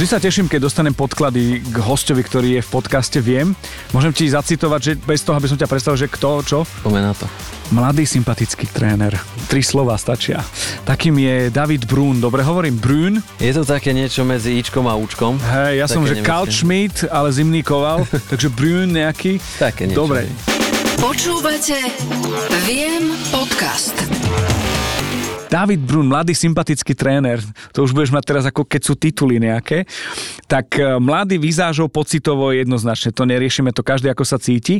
Vždy sa teším, keď dostanem podklady k hostovi, ktorý je v podcaste Viem. Môžem ti zacitovať, že bez toho, aby som ťa predstavil, že kto, čo? Pomená to. Mladý, sympatický tréner. Tri slova stačia. Takým je David Brún. Dobre hovorím, Brún. Je to také niečo medzi Ičkom a Učkom. Hej, ja som, že Karl Schmidt, ale zimný koval, takže Brún nejaký. Také niečo. Dobre. Počúvate Viem podcast. David Brun, mladý sympatický tréner, to už budeš mať teraz ako keď sú tituly nejaké, tak e, mladý vizážov pocitovo jednoznačne, to neriešime to každý ako sa cíti.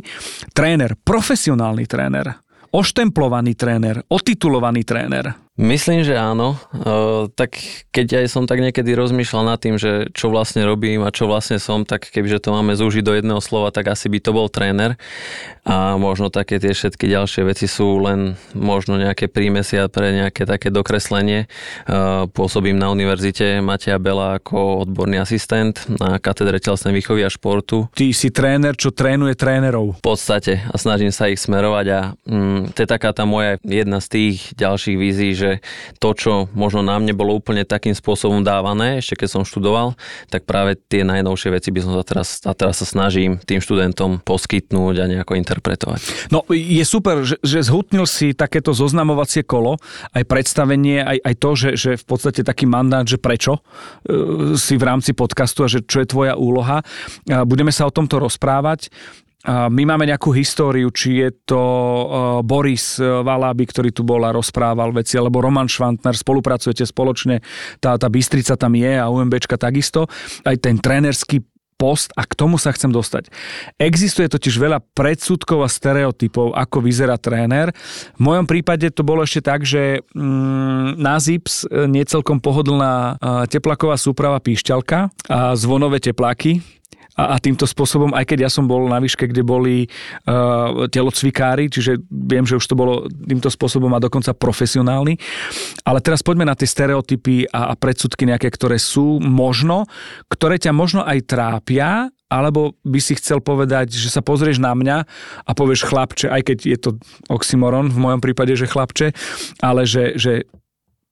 Tréner, profesionálny tréner, oštemplovaný tréner, otitulovaný tréner. Myslím, že áno. E, tak keď aj som tak niekedy rozmýšľal nad tým, že čo vlastne robím a čo vlastne som, tak kebyže to máme zúžiť do jedného slova, tak asi by to bol tréner. A možno také tie všetky ďalšie veci sú len možno nejaké prímesia pre nejaké také dokreslenie. E, pôsobím na univerzite Mateja Bela ako odborný asistent na katedre telesnej výchovy a športu. Ty si tréner, čo trénuje trénerov. V podstate a snažím sa ich smerovať a mm, to je taká tá moja jedna z tých ďalších vízií, že to, čo možno nám nebolo úplne takým spôsobom dávané, ešte keď som študoval, tak práve tie najnovšie veci by som sa teraz, a teraz sa snažím tým študentom poskytnúť a nejako interpretovať. No je super, že, že zhutnil si takéto zoznamovacie kolo, aj predstavenie, aj, aj to, že, že v podstate taký mandát, že prečo uh, si v rámci podcastu a že čo je tvoja úloha. Uh, budeme sa o tomto rozprávať. My máme nejakú históriu, či je to e, Boris Valáby, ktorý tu bol a rozprával veci, alebo Roman Švantner, spolupracujete spoločne, tá, tá Bystrica tam je a UMBčka takisto. Aj ten trénerský post a k tomu sa chcem dostať. Existuje totiž veľa predsudkov a stereotypov, ako vyzerá tréner. V mojom prípade to bolo ešte tak, že mm, na ZIPS e, necelkom pohodlná e, teplaková súprava píšťalka a zvonové tepláky, a, a týmto spôsobom, aj keď ja som bol na výške, kde boli uh, telocvikári, čiže viem, že už to bolo týmto spôsobom a dokonca profesionálny. Ale teraz poďme na tie stereotypy a, a predsudky nejaké, ktoré sú možno, ktoré ťa možno aj trápia, alebo by si chcel povedať, že sa pozrieš na mňa a povieš chlapče, aj keď je to oxymoron v mojom prípade, že chlapče, ale že, že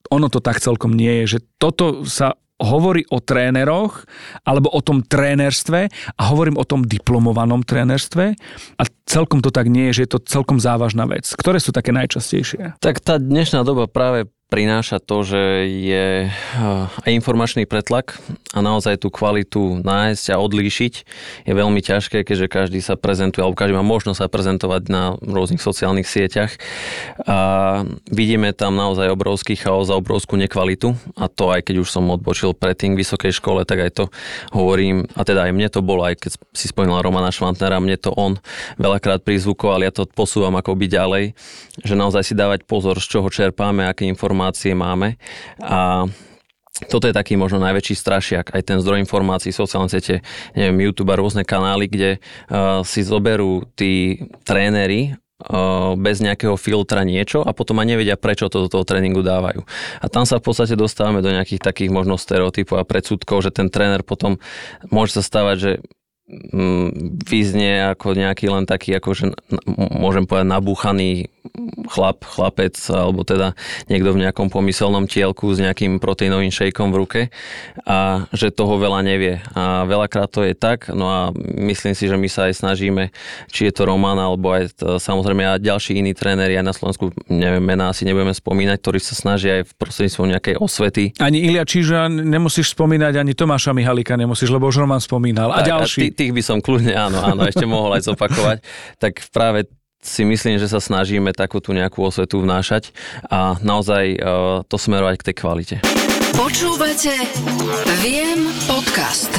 ono to tak celkom nie je, že toto sa hovorí o tréneroch alebo o tom trénerstve a hovorím o tom diplomovanom trénerstve a celkom to tak nie je, že je to celkom závažná vec. Ktoré sú také najčastejšie? Tak tá dnešná doba práve prináša to, že je eh, aj informačný pretlak a naozaj tú kvalitu nájsť a odlíšiť je veľmi ťažké, keďže každý sa prezentuje, alebo každý má možnosť sa prezentovať na rôznych sociálnych sieťach. A vidíme tam naozaj obrovský chaos a obrovskú nekvalitu a to aj keď už som odbočil predtým k vysokej škole, tak aj to hovorím, a teda aj mne to bolo, aj keď si spomínal Romana Švantnera, mne to on veľakrát prizvukoval, ja to posúvam akoby ďalej, že naozaj si dávať pozor, z čoho čerpáme, aké informácie informácie máme a toto je taký možno najväčší strašiak, aj ten zdroj informácií, sociálne siete, neviem, YouTube a rôzne kanály, kde uh, si zoberú tí tréneri uh, bez nejakého filtra niečo a potom aj nevedia, prečo to do toho tréningu dávajú. A tam sa v podstate dostávame do nejakých takých možno stereotypov a predsudkov, že ten tréner potom môže sa stávať, že mm, vyznie ako nejaký len taký, akože môžem povedať, nabúchaný chlap, chlapec, alebo teda niekto v nejakom pomyselnom tielku s nejakým proteínovým šejkom v ruke a že toho veľa nevie. A veľakrát to je tak, no a myslím si, že my sa aj snažíme, či je to Roman, alebo aj samozrejme aj ďalší iní tréneri aj na Slovensku, neviem, mená asi nebudeme spomínať, ktorí sa snažia aj v prostredníctvom nejakej osvety. Ani Ilia Čiža nemusíš spomínať, ani Tomáša Mihalika nemusíš, lebo už Roman spomínal. A, a ďalší. A tých by som kľudne, áno, áno, ešte mohol aj zopakovať. tak práve si myslím, že sa snažíme takú tú nejakú osvetu vnášať a naozaj uh, to smerovať k tej kvalite. Počúvate Viem podcast.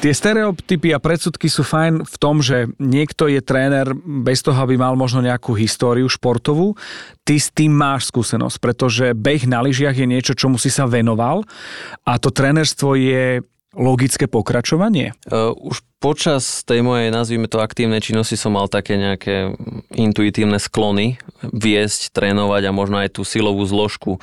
Tie stereotypy a predsudky sú fajn v tom, že niekto je tréner bez toho, aby mal možno nejakú históriu športovú. Ty s tým máš skúsenosť, pretože beh na lyžiach je niečo, čomu si sa venoval a to trénerstvo je logické pokračovanie? Uh, už počas tej mojej, nazvime to aktívnej činnosti som mal také nejaké intuitívne sklony viesť, trénovať a možno aj tú silovú zložku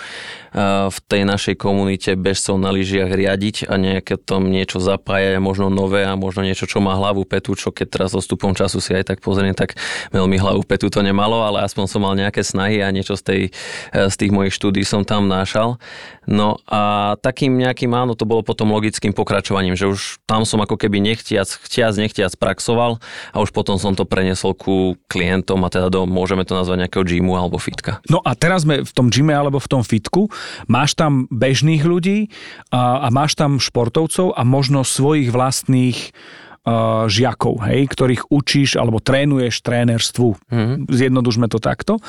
v tej našej komunite bežcov na lyžiach riadiť a nejaké tom niečo zapájať a možno nové a možno niečo, čo má hlavu petu, čo keď teraz so stupom času si aj tak pozriem, tak veľmi hlavu petu to nemalo, ale aspoň som mal nejaké snahy a niečo z, tej, z tých mojich štúdí som tam nášal. No a takým nejakým áno, to bolo potom logickým pokračovaním, že už tam som ako keby nechtiac chtiac, nechtiac praxoval a už potom som to prenesol ku klientom a teda do, môžeme to nazvať nejakého gymu alebo fitka. No a teraz sme v tom gyme alebo v tom fitku. Máš tam bežných ľudí a, a máš tam športovcov a možno svojich vlastných žiakov, hej, ktorých učíš alebo trénuješ trénerstvu. Mm-hmm. Zjednodušme to takto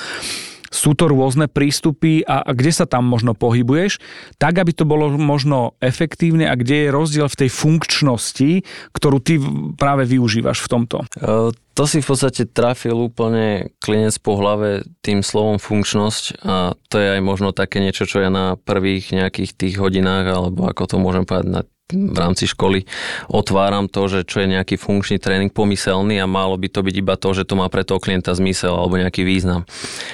sú to rôzne prístupy a, a kde sa tam možno pohybuješ, tak aby to bolo možno efektívne a kde je rozdiel v tej funkčnosti, ktorú ty práve využívaš v tomto? Uh, to si v podstate trafil úplne klinec po hlave tým slovom funkčnosť a to je aj možno také niečo, čo ja na prvých nejakých tých hodinách, alebo ako to môžem povedať, na v rámci školy otváram to, že čo je nejaký funkčný tréning pomyselný a malo by to byť iba to, že to má pre toho klienta zmysel alebo nejaký význam.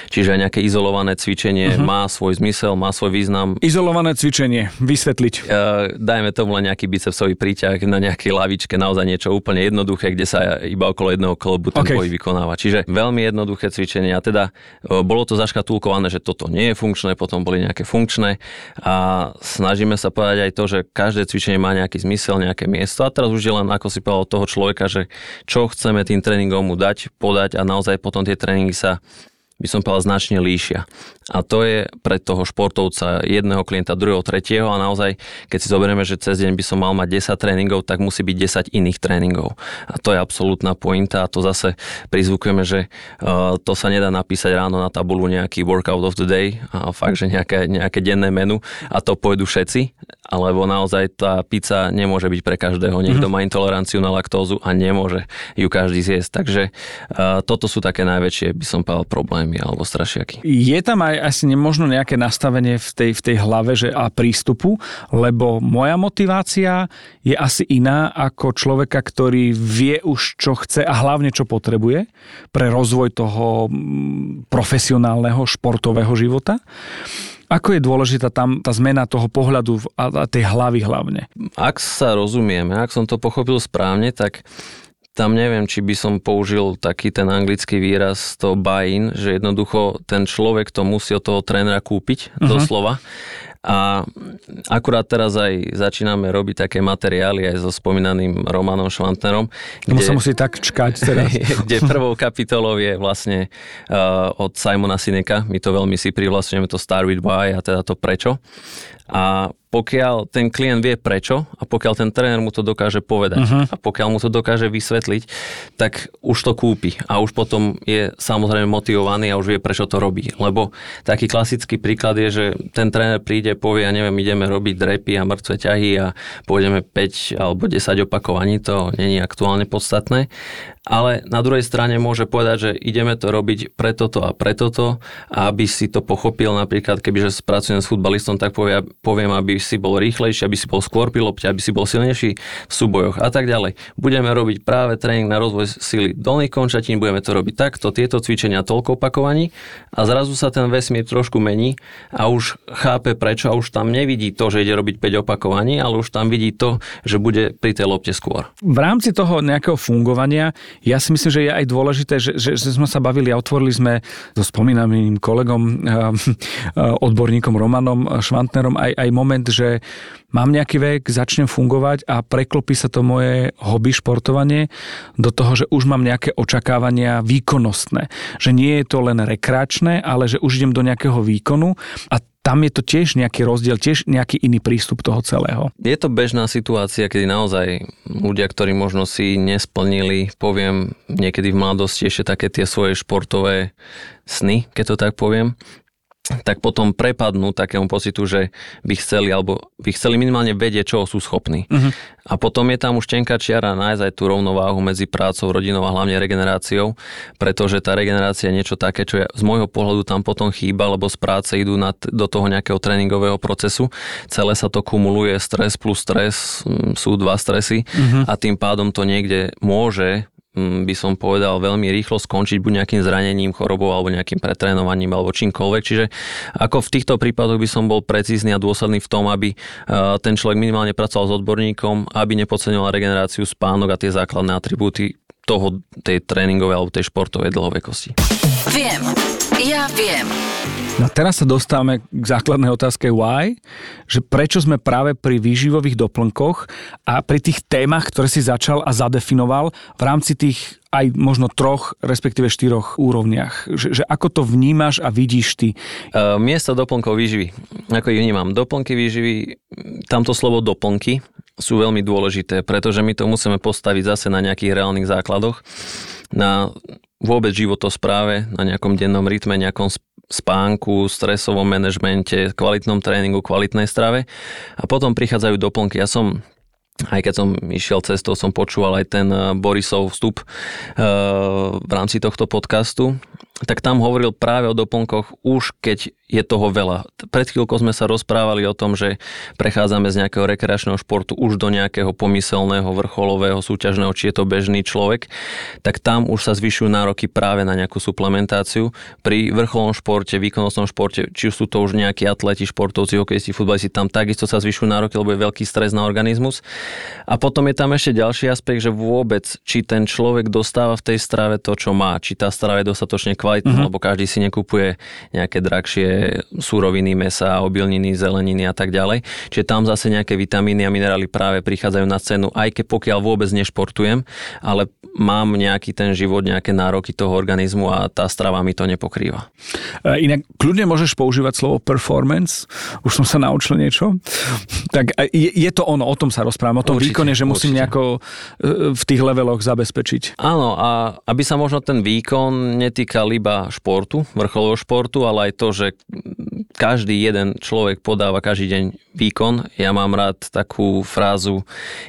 Čiže aj nejaké izolované cvičenie uh-huh. má svoj zmysel, má svoj význam. Izolované cvičenie, vysvetliť. Uh, dajme tomu len nejaký bicepsový príťah na nejakej lavičke, naozaj niečo úplne jednoduché, kde sa iba okolo jedného kolbu ten okay. boj vykonáva. Čiže veľmi jednoduché cvičenie a teda uh, bolo to zaškatulkované, že toto nie je funkčné, potom boli nejaké funkčné a snažíme sa povedať aj to, že každé cvičenie má nejaký zmysel, nejaké miesto. A teraz už je len, ako si povedal, toho človeka, že čo chceme tým tréningom mu dať, podať a naozaj potom tie tréningy sa by som povedal, značne líšia. A to je pre toho športovca jedného klienta, druhého, tretieho a naozaj, keď si zoberieme, že cez deň by som mal mať 10 tréningov, tak musí byť 10 iných tréningov. A to je absolútna pointa a to zase prizvukujeme, že uh, to sa nedá napísať ráno na tabulu nejaký workout of the day a fakt, že nejaké, nejaké denné menu a to pôjdu všetci, alebo naozaj tá pizza nemôže byť pre každého. Niekto mm-hmm. má intoleranciu na laktózu a nemôže ju každý zjesť. Takže uh, toto sú také najväčšie, by som povedal, problémy problémy alebo strašiaky. Je tam aj asi nemožno nejaké nastavenie v tej, v tej hlave že a prístupu, lebo moja motivácia je asi iná ako človeka, ktorý vie už, čo chce a hlavne, čo potrebuje pre rozvoj toho mm, profesionálneho športového života. Ako je dôležitá tam tá zmena toho pohľadu a tej hlavy hlavne? Ak sa rozumieme, ak som to pochopil správne, tak tam neviem, či by som použil taký ten anglický výraz to buy-in, že jednoducho ten človek to musí od toho trénera kúpiť, uh-huh. doslova. A akurát teraz aj začíname robiť také materiály aj so spomínaným Romanom Švantnerom. Kde sa musí tak čkať teraz. kde prvou kapitolou je vlastne uh, od Simona Sineka. My to veľmi si privlastňujeme to Start with Why a teda to prečo. A pokiaľ ten klient vie prečo a pokiaľ ten tréner mu to dokáže povedať uh-huh. a pokiaľ mu to dokáže vysvetliť, tak už to kúpi a už potom je samozrejme motivovaný a už vie prečo to robí. Lebo taký klasický príklad je, že ten tréner príde, povie, ja neviem, ideme robiť drepy a mŕtve ťahy a pôjdeme 5 alebo 10 opakovaní, to není aktuálne podstatné ale na druhej strane môže povedať, že ideme to robiť pre toto a pre toto a aby si to pochopil napríklad, kebyže pracujem s futbalistom, tak poviem, poviem, aby si bol rýchlejší, aby si bol skôr pilopte, aby si bol silnejší v súbojoch a tak ďalej. Budeme robiť práve tréning na rozvoj sily dolných končatín, budeme to robiť takto, tieto cvičenia toľko opakovaní a zrazu sa ten vesmír trošku mení a už chápe prečo a už tam nevidí to, že ide robiť 5 opakovaní, ale už tam vidí to, že bude pri tej lopte skôr. V rámci toho nejakého fungovania ja si myslím, že je aj dôležité, že, že, že sme sa bavili a otvorili sme so spomínaným kolegom, eh, odborníkom Romanom Švantnerom aj, aj moment, že mám nejaký vek, začnem fungovať a preklopí sa to moje hobby športovanie do toho, že už mám nejaké očakávania výkonnostné. Že nie je to len rekreačné, ale že už idem do nejakého výkonu a tam je to tiež nejaký rozdiel, tiež nejaký iný prístup toho celého. Je to bežná situácia, kedy naozaj ľudia, ktorí možno si nesplnili, poviem, niekedy v mladosti ešte také tie svoje športové sny, keď to tak poviem, tak potom prepadnú takému pocitu, že by chceli, alebo by chceli minimálne vedieť, čo sú schopní. Uh-huh. A potom je tam už tenká čiara nájsť aj tú rovnováhu medzi prácou, rodinou a hlavne regeneráciou, pretože tá regenerácia je niečo také, čo je, z môjho pohľadu tam potom chýba, lebo z práce idú nad, do toho nejakého tréningového procesu. Celé sa to kumuluje, stres plus stres, mm, sú dva stresy uh-huh. a tým pádom to niekde môže by som povedal, veľmi rýchlo skončiť buď nejakým zranením, chorobou alebo nejakým pretrénovaním alebo čímkoľvek. Čiže ako v týchto prípadoch by som bol precízny a dôsledný v tom, aby e, ten človek minimálne pracoval s odborníkom, aby nepodceňoval regeneráciu spánok a tie základné atribúty toho, tej tréningovej alebo tej športovej dlhovekosti. Viem, ja viem. No teraz sa dostávame k základnej otázke why, že prečo sme práve pri výživových doplnkoch a pri tých témach, ktoré si začal a zadefinoval v rámci tých aj možno troch, respektíve štyroch úrovniach. Že, že ako to vnímaš a vidíš ty? Uh, miesto doplnkov výživy. Ako ich vnímam? Doplnky výživy, tamto slovo doplnky sú veľmi dôležité, pretože my to musíme postaviť zase na nejakých reálnych základoch, na vôbec životospráve, na nejakom dennom rytme, nejakom spánku, stresovom manažmente, kvalitnom tréningu, kvalitnej strave a potom prichádzajú doplnky. Ja som aj keď som išiel cestou, som počúval aj ten eh, Borisov vstup eh, v rámci tohto podcastu tak tam hovoril práve o doplnkoch už keď je toho veľa. Pred chvíľkou sme sa rozprávali o tom, že prechádzame z nejakého rekreačného športu už do nejakého pomyselného, vrcholového, súťažného, či je to bežný človek, tak tam už sa zvyšujú nároky práve na nejakú suplementáciu. Pri vrcholnom športe, výkonnostnom športe, či sú to už nejakí atleti, športovci, hokejisti, futbalisti, tam takisto sa zvyšujú nároky, lebo je veľký stres na organizmus. A potom je tam ešte ďalší aspekt, že vôbec, či ten človek dostáva v tej strave to, čo má, či tá strava je dostatočne kvalitná, mm-hmm. lebo každý si nekupuje nejaké drahšie súroviny, mesa, obilniny, zeleniny a tak ďalej. Čiže tam zase nejaké vitamíny a minerály práve prichádzajú na cenu, aj keď pokiaľ vôbec nešportujem, ale mám nejaký ten život, nejaké nároky toho organizmu a tá strava mi to nepokrýva. E, inak kľudne môžeš používať slovo performance, už som sa naučil niečo. Tak je, je to ono, o tom sa rozprávam, o tom určite, výkone, že musím určite. nejako e, v tých leveloch zabezpečiť. Áno, a aby sa možno ten výkon netýkal iba športu, vrcholového športu, ale aj to, že každý jeden človek podáva každý deň výkon. Ja mám rád takú frázu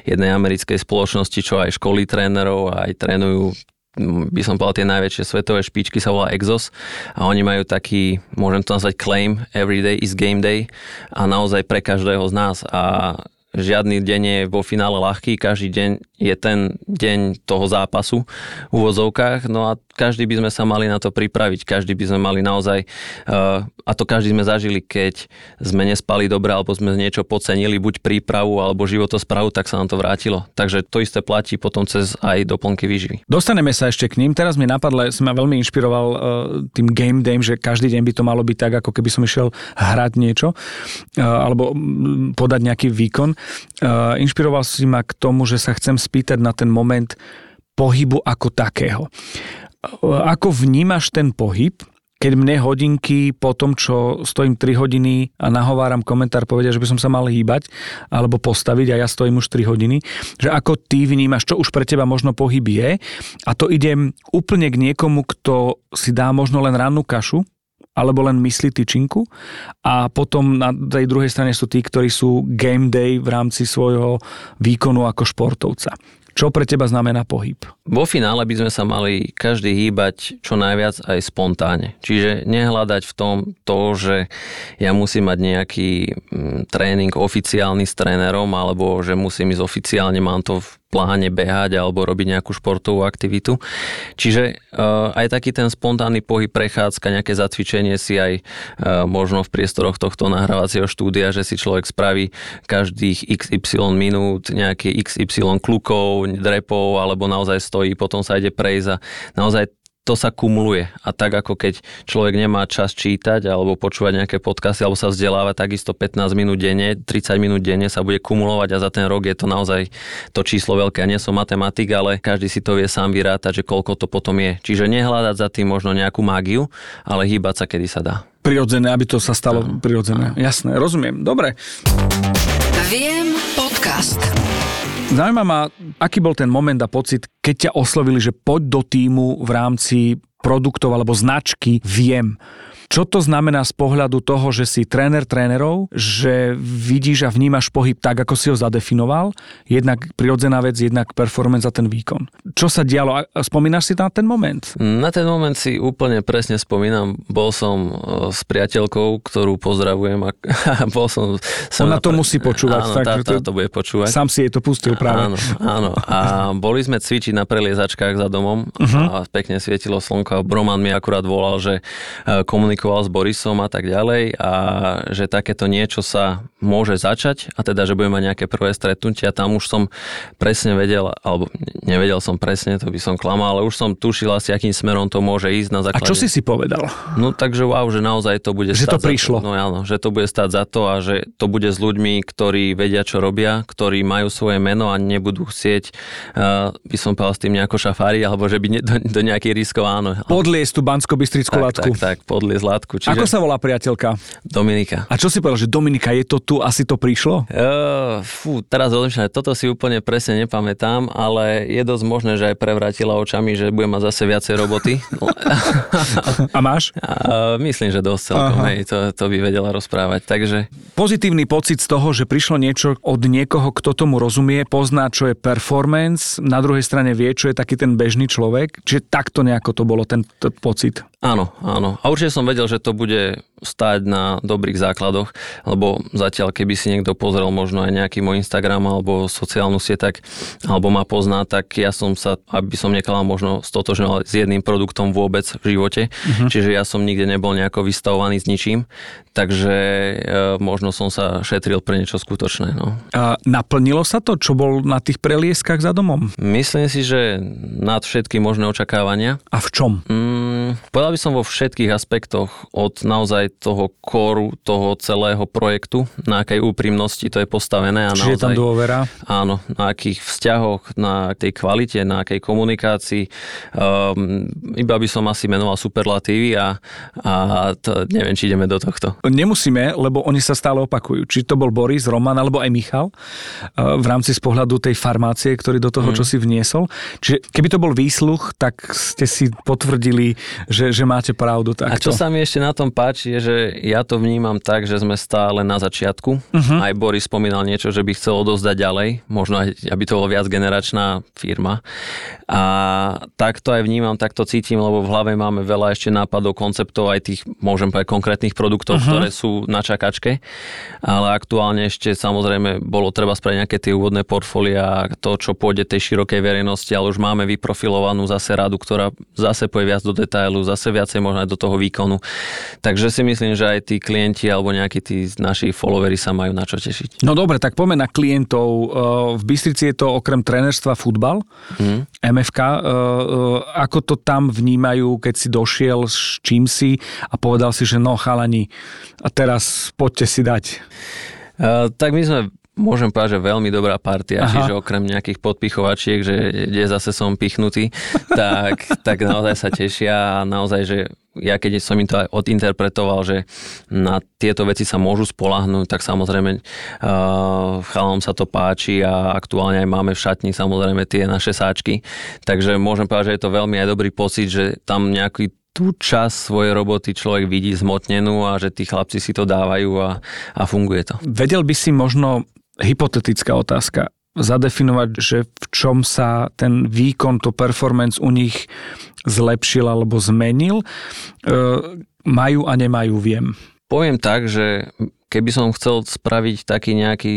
jednej americkej spoločnosti, čo aj školy trénerov, aj trénujú by som povedal, tie najväčšie svetové špičky sa volá Exos. A oni majú taký, môžem to nazvať claim, every day is game day. A naozaj pre každého z nás. A žiadny deň je vo finále ľahký, každý deň je ten deň toho zápasu v úvozovkách, no a každý by sme sa mali na to pripraviť, každý by sme mali naozaj, uh, a to každý sme zažili, keď sme nespali dobre alebo sme niečo podcenili, buď prípravu alebo životosprávu, tak sa nám to vrátilo. Takže to isté platí potom cez aj doplnky výživy. Dostaneme sa ešte k ním. Teraz mi napadlo, som ma veľmi inšpiroval uh, tým game day, že každý deň by to malo byť tak, ako keby som išiel hrať niečo uh, alebo podať nejaký výkon. Inšpiroval si ma k tomu, že sa chcem spýtať na ten moment pohybu ako takého. Ako vnímaš ten pohyb, keď mne hodinky po tom, čo stojím 3 hodiny a nahováram komentár, povedia, že by som sa mal hýbať alebo postaviť a ja stojím už 3 hodiny, že ako ty vnímaš, čo už pre teba možno pohyb je a to idem úplne k niekomu, kto si dá možno len rannú kašu, alebo len myslí tyčinku a potom na tej druhej strane sú tí, ktorí sú game day v rámci svojho výkonu ako športovca. Čo pre teba znamená pohyb? Vo finále by sme sa mali každý hýbať čo najviac aj spontánne. Čiže nehľadať v tom to, že ja musím mať nejaký mm, tréning oficiálny s trénerom alebo že musím ísť oficiálne, mám to pláne behať alebo robiť nejakú športovú aktivitu. Čiže uh, aj taký ten spontánny pohyb, prechádzka, nejaké zacvičenie si aj uh, možno v priestoroch tohto nahrávacieho štúdia, že si človek spraví každých XY minút nejaký XY klukov, drepov alebo naozaj stojí, potom sa ide prejsť a naozaj to sa kumuluje. A tak ako keď človek nemá čas čítať alebo počúvať nejaké podcasty alebo sa vzdelávať, takisto 15 minút denne, 30 minút denne sa bude kumulovať a za ten rok je to naozaj to číslo veľké. Ja nie som matematik, ale každý si to vie sám vyrátať, že koľko to potom je. Čiže nehľadať za tým možno nejakú mágiu, ale hýbať sa, kedy sa dá. Prirodzené, aby to sa stalo prirodzené. Jasné, rozumiem. Dobre. Viem podcast. Zaujíma ma, aký bol ten moment a pocit, keď ťa oslovili, že poď do týmu v rámci produktov alebo značky Viem. Čo to znamená z pohľadu toho, že si tréner trénerov, že vidíš a vnímaš pohyb tak, ako si ho zadefinoval, jednak prirodzená vec, jednak performance a ten výkon. Čo sa dialo? A spomínaš si na ten moment? Na ten moment si úplne presne spomínam. Bol som e, s priateľkou, ktorú pozdravujem a bol som... Ona to pre... musí počúvať. Áno, tak, tá, to... tá to bude počúvať. Sám si jej to pustil práve. Áno, áno. A boli sme cvičiť na preliezačkách za domom uh-huh. a pekne svietilo slnko a Broman mi akurát volal, že e, komunikoval s Borisom a tak ďalej a že takéto niečo sa môže začať a teda, že budeme mať nejaké prvé stretnutia. Tam už som presne vedel, alebo nevedel som presne, to by som klamal, ale už som tušil asi, akým smerom to môže ísť na základe. A čo si si povedal? No takže wow, že naozaj to bude že to prišlo. Za to, no áno, že to bude stať za to a že to bude s ľuďmi, ktorí vedia, čo robia, ktorí majú svoje meno a nebudú chcieť, uh, by som povedal s tým nejako šafári, alebo že by ne, do, do nejakých riskov áno. Podliesť tú bansko-bystrickú látku. Tak, tak, podliesť látku. Čiže... Ako sa volá priateľka? Dominika. A čo si povedal, že Dominika, je to tu, asi to prišlo? Uh, fú, teraz rozmýšľam, toto si úplne presne nepamätám, ale je dosť možné, že aj prevrátila očami, že bude mať zase viacej roboty. a máš? Uh, myslím, že dosť celkom, hej, to, to by vedela rozprávať. Takže... Pozitívny pocit z toho, že prišlo niečo od niekoho, kto tomu rozumie, pozná, čo je performance, na druhej strane vie, čo je taký ten bežný človek. Čiže takto nejako to bolo, ten, ten pocit. Áno, áno. A určite som vedel, že to bude stáť na dobrých základoch, lebo zatiaľ, keby si niekto pozrel možno aj nejaký môj Instagram alebo sociálnu sieť, tak, alebo ma pozná, tak ja som sa, aby som nekala možno stotožňoval s jedným produktom vôbec v živote. Uh-huh. Čiže ja som nikde nebol nejako vystavovaný s ničím, takže e, možno som sa šetril pre niečo skutočné. No. A naplnilo sa to, čo bol na tých prelieskach za domom? Myslím si, že nad všetky možné očakávania. A v čom? Mm, povedal by som vo všetkých aspektoch, od naozaj toho koru, toho celého projektu, na akej úprimnosti to je postavené. A Čiže naozaj, je tam dôvera? Áno, na akých vzťahoch, na tej kvalite, na akej komunikácii. Um, iba by som asi menoval superlatívy a, a to, neviem, či ideme do tohto. Nemusíme, lebo oni sa stále opakujú. Či to bol Boris, Roman alebo aj Michal uh, v rámci z pohľadu tej farmácie, ktorý do toho, mm. čo si vniesol. Čiže keby to bol výsluch, tak ste si potvrdili, že, že máte pravdu. Takto. A čo sa mi ešte na tom páči, je, že ja to vnímam tak, že sme stále na začiatku. Uh-huh. Aj Boris spomínal niečo, že by chcel odozdať ďalej, možno aj, aby to bolo viac generačná firma. A tak to aj vnímam, tak to cítim, lebo v hlave máme veľa ešte nápadov, konceptov, aj tých, môžem povedať, konkrétnych produktov, uh-huh. ktoré sú na čakačke. Ale aktuálne ešte samozrejme bolo treba spraviť nejaké tie úvodné portfólia, to, čo pôjde tej širokej verejnosti, ale už máme vyprofilovanú zase radu, ktorá zase pôjde viac do detailu, zase viacej možno aj do toho výkonu. Takže si myslím, že aj tí klienti alebo nejakí tí naši followery sa majú na čo tešiť. No dobre, tak poďme na klientov. Eh, v Bystrici je to okrem trénerstva futbal, mm. MFK. Eh, ako to tam vnímajú, keď si došiel s čím si a povedal si, že no chalani, a teraz poďte si dať. Uh, tak my sme Môžem povedať, že veľmi dobrá partia, Aha. čiže okrem nejakých podpichovačiek, že kde zase som pichnutý, tak, tak naozaj sa tešia a naozaj, že ja keď som im to aj odinterpretoval, že na tieto veci sa môžu spolahnúť, tak samozrejme uh, chalom sa to páči a aktuálne aj máme v šatni samozrejme tie naše sáčky. Takže môžem povedať, že je to veľmi aj dobrý pocit, že tam nejaký tú časť svojej roboty človek vidí zmotnenú a že tí chlapci si to dávajú a, a funguje to. Vedel by si možno hypotetická otázka zadefinovať, že v čom sa ten výkon, to performance u nich zlepšil alebo zmenil. E, majú a nemajú, viem. Poviem tak, že keby som chcel spraviť taký nejaký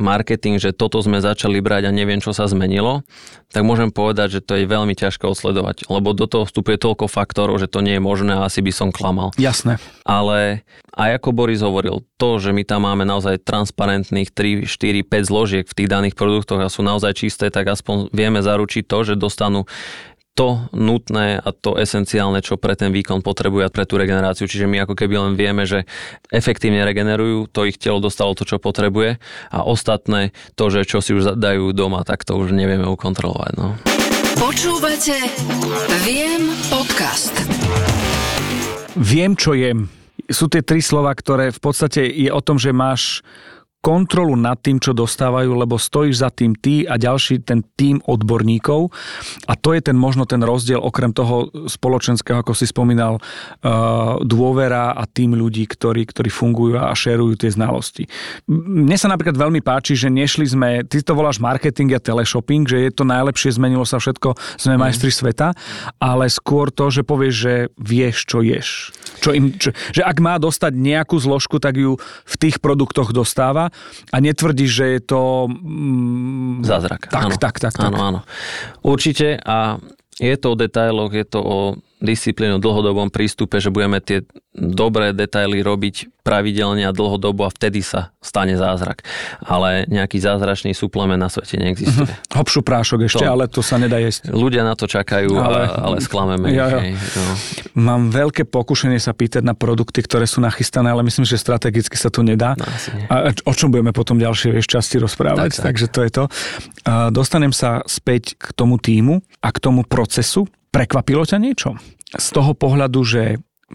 marketing, že toto sme začali brať a neviem, čo sa zmenilo, tak môžem povedať, že to je veľmi ťažké odsledovať, lebo do toho vstupuje toľko faktorov, že to nie je možné a asi by som klamal. Jasné. Ale aj ako Boris hovoril, to, že my tam máme naozaj transparentných 3, 4, 5 zložiek v tých daných produktoch a sú naozaj čisté, tak aspoň vieme zaručiť to, že dostanú to nutné a to esenciálne, čo pre ten výkon potrebuje pre tú regeneráciu. Čiže my ako keby len vieme, že efektívne regenerujú, to ich telo dostalo to, čo potrebuje a ostatné, to, že čo si už dajú doma, tak to už nevieme ukontrolovať. No. Počúvate Viem podcast. Viem, čo jem. Sú tie tri slova, ktoré v podstate je o tom, že máš kontrolu nad tým, čo dostávajú, lebo stojíš za tým ty a ďalší ten tým odborníkov a to je ten možno ten rozdiel okrem toho spoločenského, ako si spomínal, uh, dôvera a tým ľudí, ktorí, ktorí fungujú a šerujú tie znalosti. Mne sa napríklad veľmi páči, že nešli sme, ty to voláš marketing a teleshopping, že je to najlepšie, zmenilo sa všetko, sme mm. majstri sveta, ale skôr to, že povieš, že vieš, čo ješ. Čo im, čo, že ak má dostať nejakú zložku, tak ju v tých produktoch dostáva a netvrdíš, že je to... Mm, Zázrak. Tak, áno. tak, tak, tak. Áno, áno. Určite a je to o detailoch, je to o disciplínu, dlhodobom prístupe, že budeme tie dobré detaily robiť pravidelne a dlhodobo a vtedy sa stane zázrak. Ale nejaký zázračný suplement na svete neexistuje. Mm-hmm. Hopšu prášok ešte, to, ale to sa nedá jesť. Ľudia na to čakajú, ale, ale sklameme ja. Ja. No. Mám veľké pokušenie sa pýtať na produkty, ktoré sú nachystané, ale myslím, že strategicky sa to nedá. No, a o čom budeme potom ďalšie vieš, časti rozprávať, tak, takže to je to. Dostanem sa späť k tomu týmu a k tomu procesu, Prekvapilo ťa niečo? Z toho pohľadu, že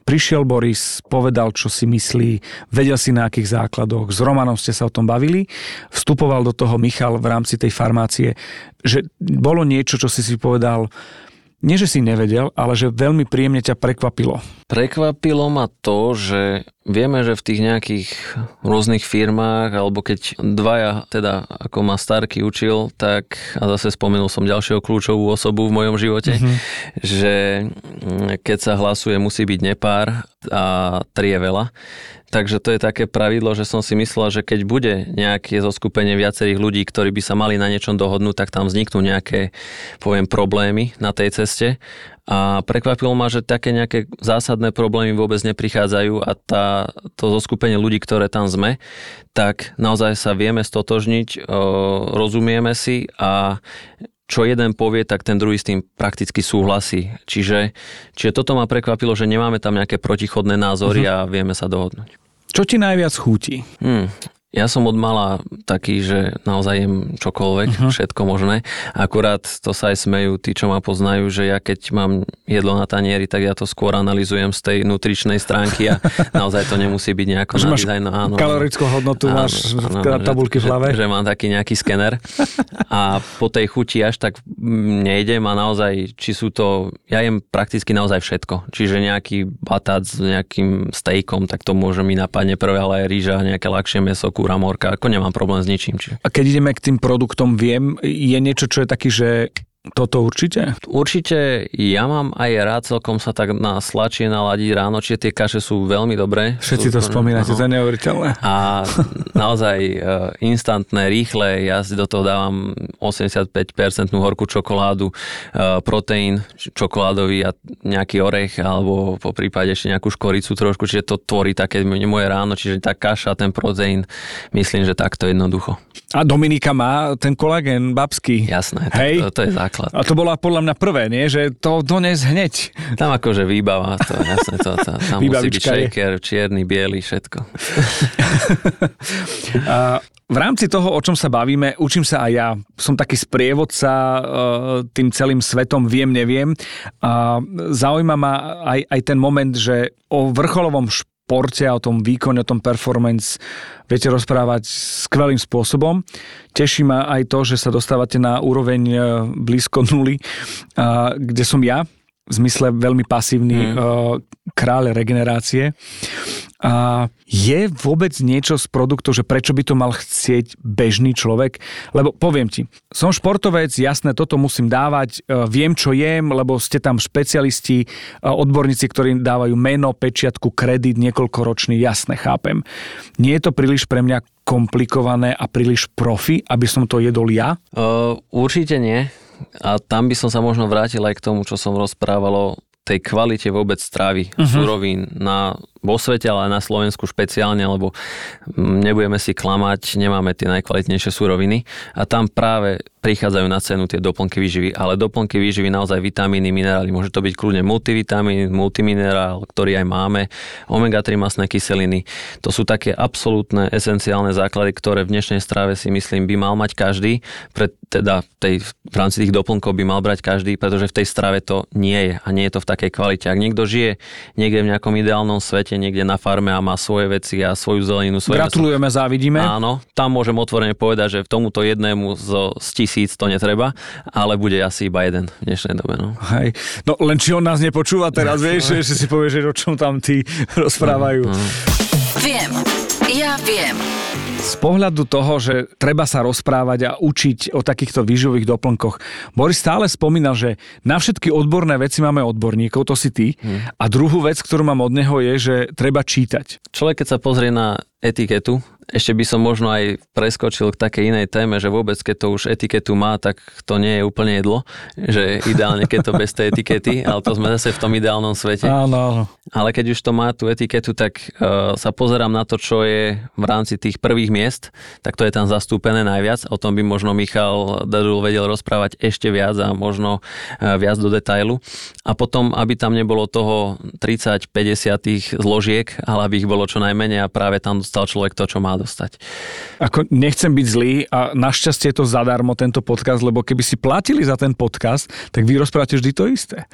prišiel Boris, povedal, čo si myslí, vedel si na akých základoch, s Romanom ste sa o tom bavili, vstupoval do toho Michal v rámci tej farmácie, že bolo niečo, čo si si povedal, nie, že si nevedel, ale že veľmi príjemne ťa prekvapilo. Prekvapilo ma to, že vieme, že v tých nejakých rôznych firmách, alebo keď dvaja, teda ako ma Starky učil, tak, a zase spomenul som ďalšieho kľúčovú osobu v mojom živote, mm-hmm. že keď sa hlasuje, musí byť nepár a tri je veľa. Takže to je také pravidlo, že som si myslel, že keď bude nejaké zoskupenie viacerých ľudí, ktorí by sa mali na niečom dohodnúť, tak tam vzniknú nejaké, poviem, problémy na tej ceste. A prekvapilo ma, že také nejaké zásadné problémy vôbec neprichádzajú a tá, to zoskupenie ľudí, ktoré tam sme, tak naozaj sa vieme stotožniť, rozumieme si a čo jeden povie, tak ten druhý s tým prakticky súhlasí. Čiže, čiže toto ma prekvapilo, že nemáme tam nejaké protichodné názory uh-huh. a vieme sa dohodnúť. Čo ti najviac chutí? Hmm. Ja som od mala taký, že naozaj jem čokoľvek, uh-huh. všetko možné. Akurát to sa aj smejú tí, čo ma poznajú, že ja keď mám jedlo na tanieri, tak ja to skôr analizujem z tej nutričnej stránky a naozaj to nemusí byť nejako že máš dizajn, áno, kalorickú hodnotu, áno, máš áno, tabulky v hlave. Že, že mám taký nejaký skener a po tej chuti až tak nejdem a naozaj, či sú to, ja jem prakticky naozaj všetko. Čiže nejaký batát s nejakým stejkom, tak to môže mi napadne prvé, ale aj rýža, nejaké ľahšie meso, kúra, morka, ako nemám problém s ničím. Čiže. A keď ideme k tým produktom, viem, je niečo, čo je taký, že toto určite? Určite ja mám aj rád celkom sa tak na slačie naladiť ráno, čiže tie kaše sú veľmi dobré. Všetci sú, to spomínate, to je neuveriteľné. A naozaj uh, instantné, rýchle, ja si do toho dávam 85% horkú čokoládu, uh, proteín čokoládový a nejaký orech, alebo po prípade ešte nejakú škoricu trošku, čiže to tvorí také moje ráno, čiže tá kaša, ten proteín, myslím, že takto jednoducho. A Dominika má ten kolagén babský. Jasné, Hej. To, to je základ základ. A to bola podľa mňa prvé, nie? Že to dones hneď. Tam akože výbava, to jasné, to, to, tam musí byť shaker, čierny, biely, všetko. a v rámci toho, o čom sa bavíme, učím sa aj ja. Som taký sprievodca e, tým celým svetom, viem, neviem. A zaujíma ma aj, aj ten moment, že o vrcholovom športe športe o tom výkone, o tom performance viete rozprávať skvelým spôsobom. Teší ma aj to, že sa dostávate na úroveň e, blízko nuly, kde som ja, v zmysle veľmi pasívny mm. kráľ regenerácie. A je vôbec niečo z produktu, že prečo by to mal chcieť bežný človek? Lebo poviem ti, som športovec, jasné, toto musím dávať, e, viem, čo jem, lebo ste tam špecialisti, e, odborníci, ktorí dávajú meno, pečiatku, kredit, niekoľkoročný, jasné, chápem. Nie je to príliš pre mňa komplikované a príliš profi, aby som to jedol ja? Uh, určite nie. A tam by som sa možno vrátil aj k tomu, čo som rozprával o tej kvalite vôbec stravy, uh-huh. surovín na vo svete, ale na Slovensku špeciálne, lebo nebudeme si klamať, nemáme tie najkvalitnejšie suroviny a tam práve prichádzajú na cenu tie doplnky výživy, ale doplnky výživy naozaj vitamíny, minerály, môže to byť kľudne multivitamín, multiminerál, ktorý aj máme, omega-3 masné kyseliny. To sú také absolútne esenciálne základy, ktoré v dnešnej strave si myslím by mal mať každý, pre, teda tej, v rámci tých doplnkov by mal brať každý, pretože v tej strave to nie je a nie je to v takej kvalite. Ak niekto žije niekde v nejakom ideálnom svete, svete niekde na farme a má svoje veci a svoju zeleninu. Svoje Gratulujeme, meso. závidíme. Áno, tam môžem otvorene povedať, že v tomuto jednému zo, z tisíc to netreba, ale bude asi iba jeden v dnešnej dobe. No. Hej. no len či on nás nepočúva teraz, vieš, že si povie, že o čom tam tí rozprávajú. No, no. Viem, ja viem. Z pohľadu toho, že treba sa rozprávať a učiť o takýchto výživových doplnkoch, Boris stále spomínal, že na všetky odborné veci máme odborníkov, to si ty. Hmm. A druhú vec, ktorú mám od neho je, že treba čítať. Človek, keď sa pozrie na etiketu ešte by som možno aj preskočil k takej inej téme, že vôbec keď to už etiketu má, tak to nie je úplne jedlo, že ideálne keď to bez tej etikety, ale to sme zase v tom ideálnom svete. Áno, áno. Ale keď už to má tú etiketu, tak uh, sa pozerám na to, čo je v rámci tých prvých miest, tak to je tam zastúpené najviac. O tom by možno Michal Dadul vedel rozprávať ešte viac a možno uh, viac do detailu. A potom, aby tam nebolo toho 30-50 tých zložiek, ale aby ich bolo čo najmenej a práve tam dostal človek to, čo má dostať. Ako nechcem byť zlý a našťastie je to zadarmo tento podcast, lebo keby si platili za ten podcast, tak vy rozprávate vždy to isté.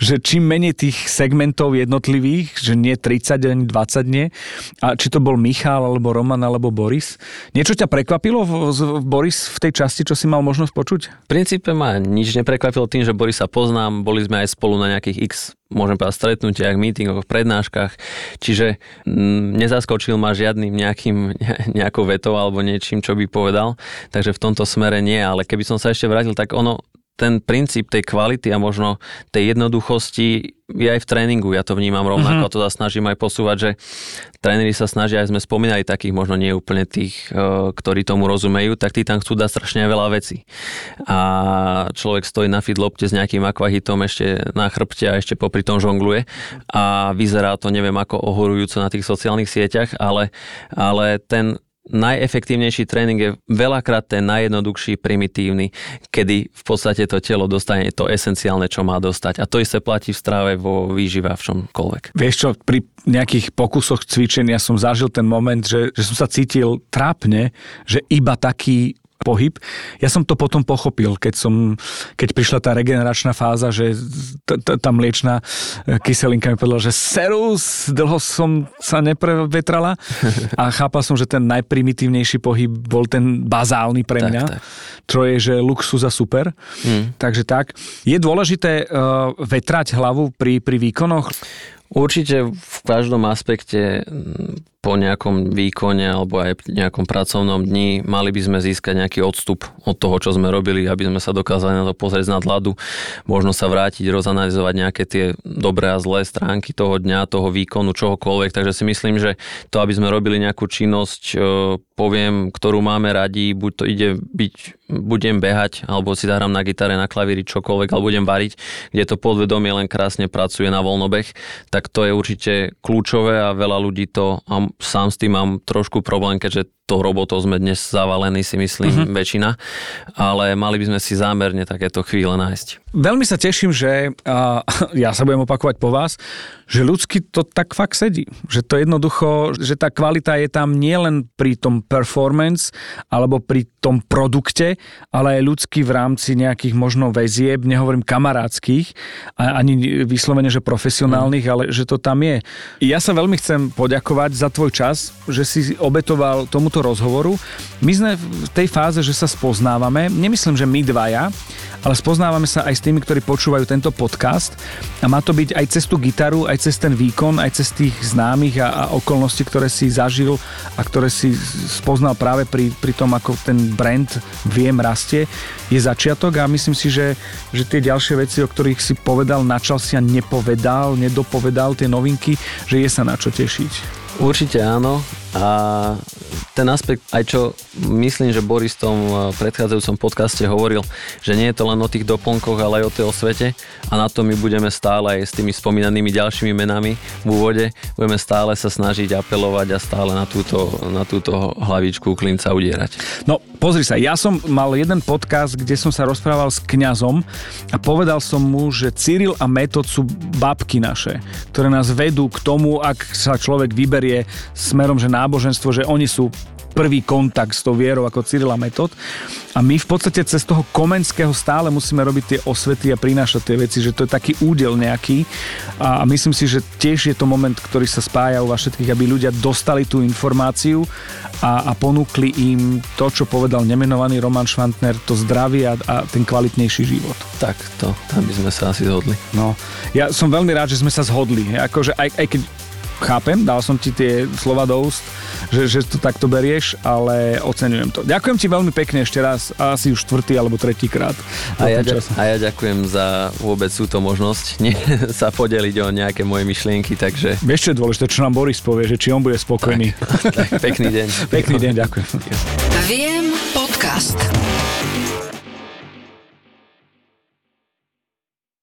Že čím menej tých segmentov jednotlivých, že nie 30 ani 20 nie, a či to bol Michal, alebo Roman, alebo Boris. Niečo ťa prekvapilo v, v, Boris v tej časti, čo si mal možnosť počuť? V princípe ma nič neprekvapilo tým, že Borisa poznám, boli sme aj spolu na nejakých x môžem povedať, stretnutiach, meetingoch, prednáškach. Čiže m, mm, nezaskočil ma žiadnym nejakým, nejakou vetou alebo niečím, čo by povedal. Takže v tomto smere nie, ale keby som sa ešte vrátil, tak ono, ten princíp tej kvality a možno tej jednoduchosti je aj v tréningu, ja to vnímam rovnako, mm-hmm. to sa snažím aj posúvať, že tréneri sa snažia, aj sme spomínali takých možno nie úplne tých, e, ktorí tomu rozumejú, tak tí tam chcú dať strašne veľa vecí. A človek stojí na lopte s nejakým akvahitom ešte na chrbte a ešte popri tom žongluje a vyzerá to neviem ako ohorujúco na tých sociálnych sieťach, ale, ale ten najefektívnejší tréning je veľakrát ten najjednoduchší, primitívny, kedy v podstate to telo dostane to esenciálne, čo má dostať. A to isté platí v stráve, vo výžive a v čomkoľvek. Vieš čo, pri nejakých pokusoch cvičenia som zažil ten moment, že, že som sa cítil trápne, že iba taký pohyb. Ja som to potom pochopil, keď, som, keď prišla tá regeneračná fáza, že tá mliečná e, kyselinka mi povedala, že serus, dlho som sa neprevetrala a chápal som, že ten najprimitívnejší pohyb bol ten bazálny pre mňa, tak, tak. čo je, že luxus a super. Hmm. Takže tak. Je dôležité uh, vetrať hlavu pri, pri výkonoch? Určite v každom aspekte po nejakom výkone alebo aj nejakom pracovnom dni mali by sme získať nejaký odstup od toho, čo sme robili, aby sme sa dokázali na to pozrieť z nadhľadu, možno sa vrátiť, rozanalizovať nejaké tie dobré a zlé stránky toho dňa, toho výkonu, čohokoľvek. Takže si myslím, že to, aby sme robili nejakú činnosť, e, poviem, ktorú máme radi, buď to ide byť, budem behať, alebo si zahrám na gitare, na klavíri, čokoľvek, alebo budem variť, kde to podvedomie len krásne pracuje na voľnobeh, tak to je určite kľúčové a veľa ľudí to, a sám s tým mám trošku problém, keďže to robotou sme dnes zavalení, si myslím, uh-huh. väčšina, ale mali by sme si zámerne takéto chvíle nájsť. Veľmi sa teším, že a, ja sa budem opakovať po vás, že ľudsky to tak fakt sedí. Že to jednoducho, že tá kvalita je tam nielen pri tom performance alebo pri tom produkte, ale aj ľudský v rámci nejakých možno väzieb, nehovorím kamarádskych, ani vyslovene, že profesionálnych, uh-huh. ale že to tam je. Ja sa veľmi chcem poďakovať za tvoj čas, že si obetoval tomu tomuto rozhovoru. My sme v tej fáze, že sa spoznávame, nemyslím, že my dvaja, ale spoznávame sa aj s tými, ktorí počúvajú tento podcast a má to byť aj cez tú gitaru, aj cez ten výkon, aj cez tých známych a, a okolnosti, ktoré si zažil a ktoré si spoznal práve pri, pri tom, ako ten brand Viem rastie, je začiatok a myslím si, že, že tie ďalšie veci, o ktorých si povedal, načal si a nepovedal, nedopovedal tie novinky, že je sa na čo tešiť. Určite áno. A ten aspekt, aj čo myslím, že Boris v tom eh, predchádzajúcom podcaste hovoril, že nie je to len o tých doplnkoch, ale aj o tej osvete a na to my budeme stále aj s tými spomínanými ďalšími menami v úvode, budeme stále sa snažiť apelovať a stále na túto, na túto hlavičku klinca udierať. No pozri sa, ja som mal jeden podcast, kde som sa rozprával s kňazom a povedal som mu, že Cyril a Metod sú babky naše, ktoré nás vedú k tomu, ak sa človek vyberie smerom, že náboženstvo, že oni sú prvý kontakt s tou vierou ako Cyrila Metod. A my v podstate cez toho Komenského stále musíme robiť tie osvety a prinášať tie veci, že to je taký údel nejaký. A myslím si, že tiež je to moment, ktorý sa spája u vás všetkých, aby ľudia dostali tú informáciu a, a ponúkli im to, čo povedal nemenovaný Roman Švantner, to zdravie a, a ten kvalitnejší život. Tak, to, tam by sme sa asi zhodli. No, ja som veľmi rád, že sme sa zhodli. Akože aj, aj keď chápem, dal som ti tie slova do úst, že, že to takto berieš, ale oceňujem to. Ďakujem ti veľmi pekne ešte raz, asi už štvrtý alebo tretí krát. A ja, a ja ďakujem za vôbec túto možnosť nie, sa podeliť o nejaké moje myšlienky, takže... Vieš, čo je dôležité, čo nám Boris povie, že či on bude spokojný. Tak, tak, pekný deň. pekný deň, ďakujem. Viem podcast.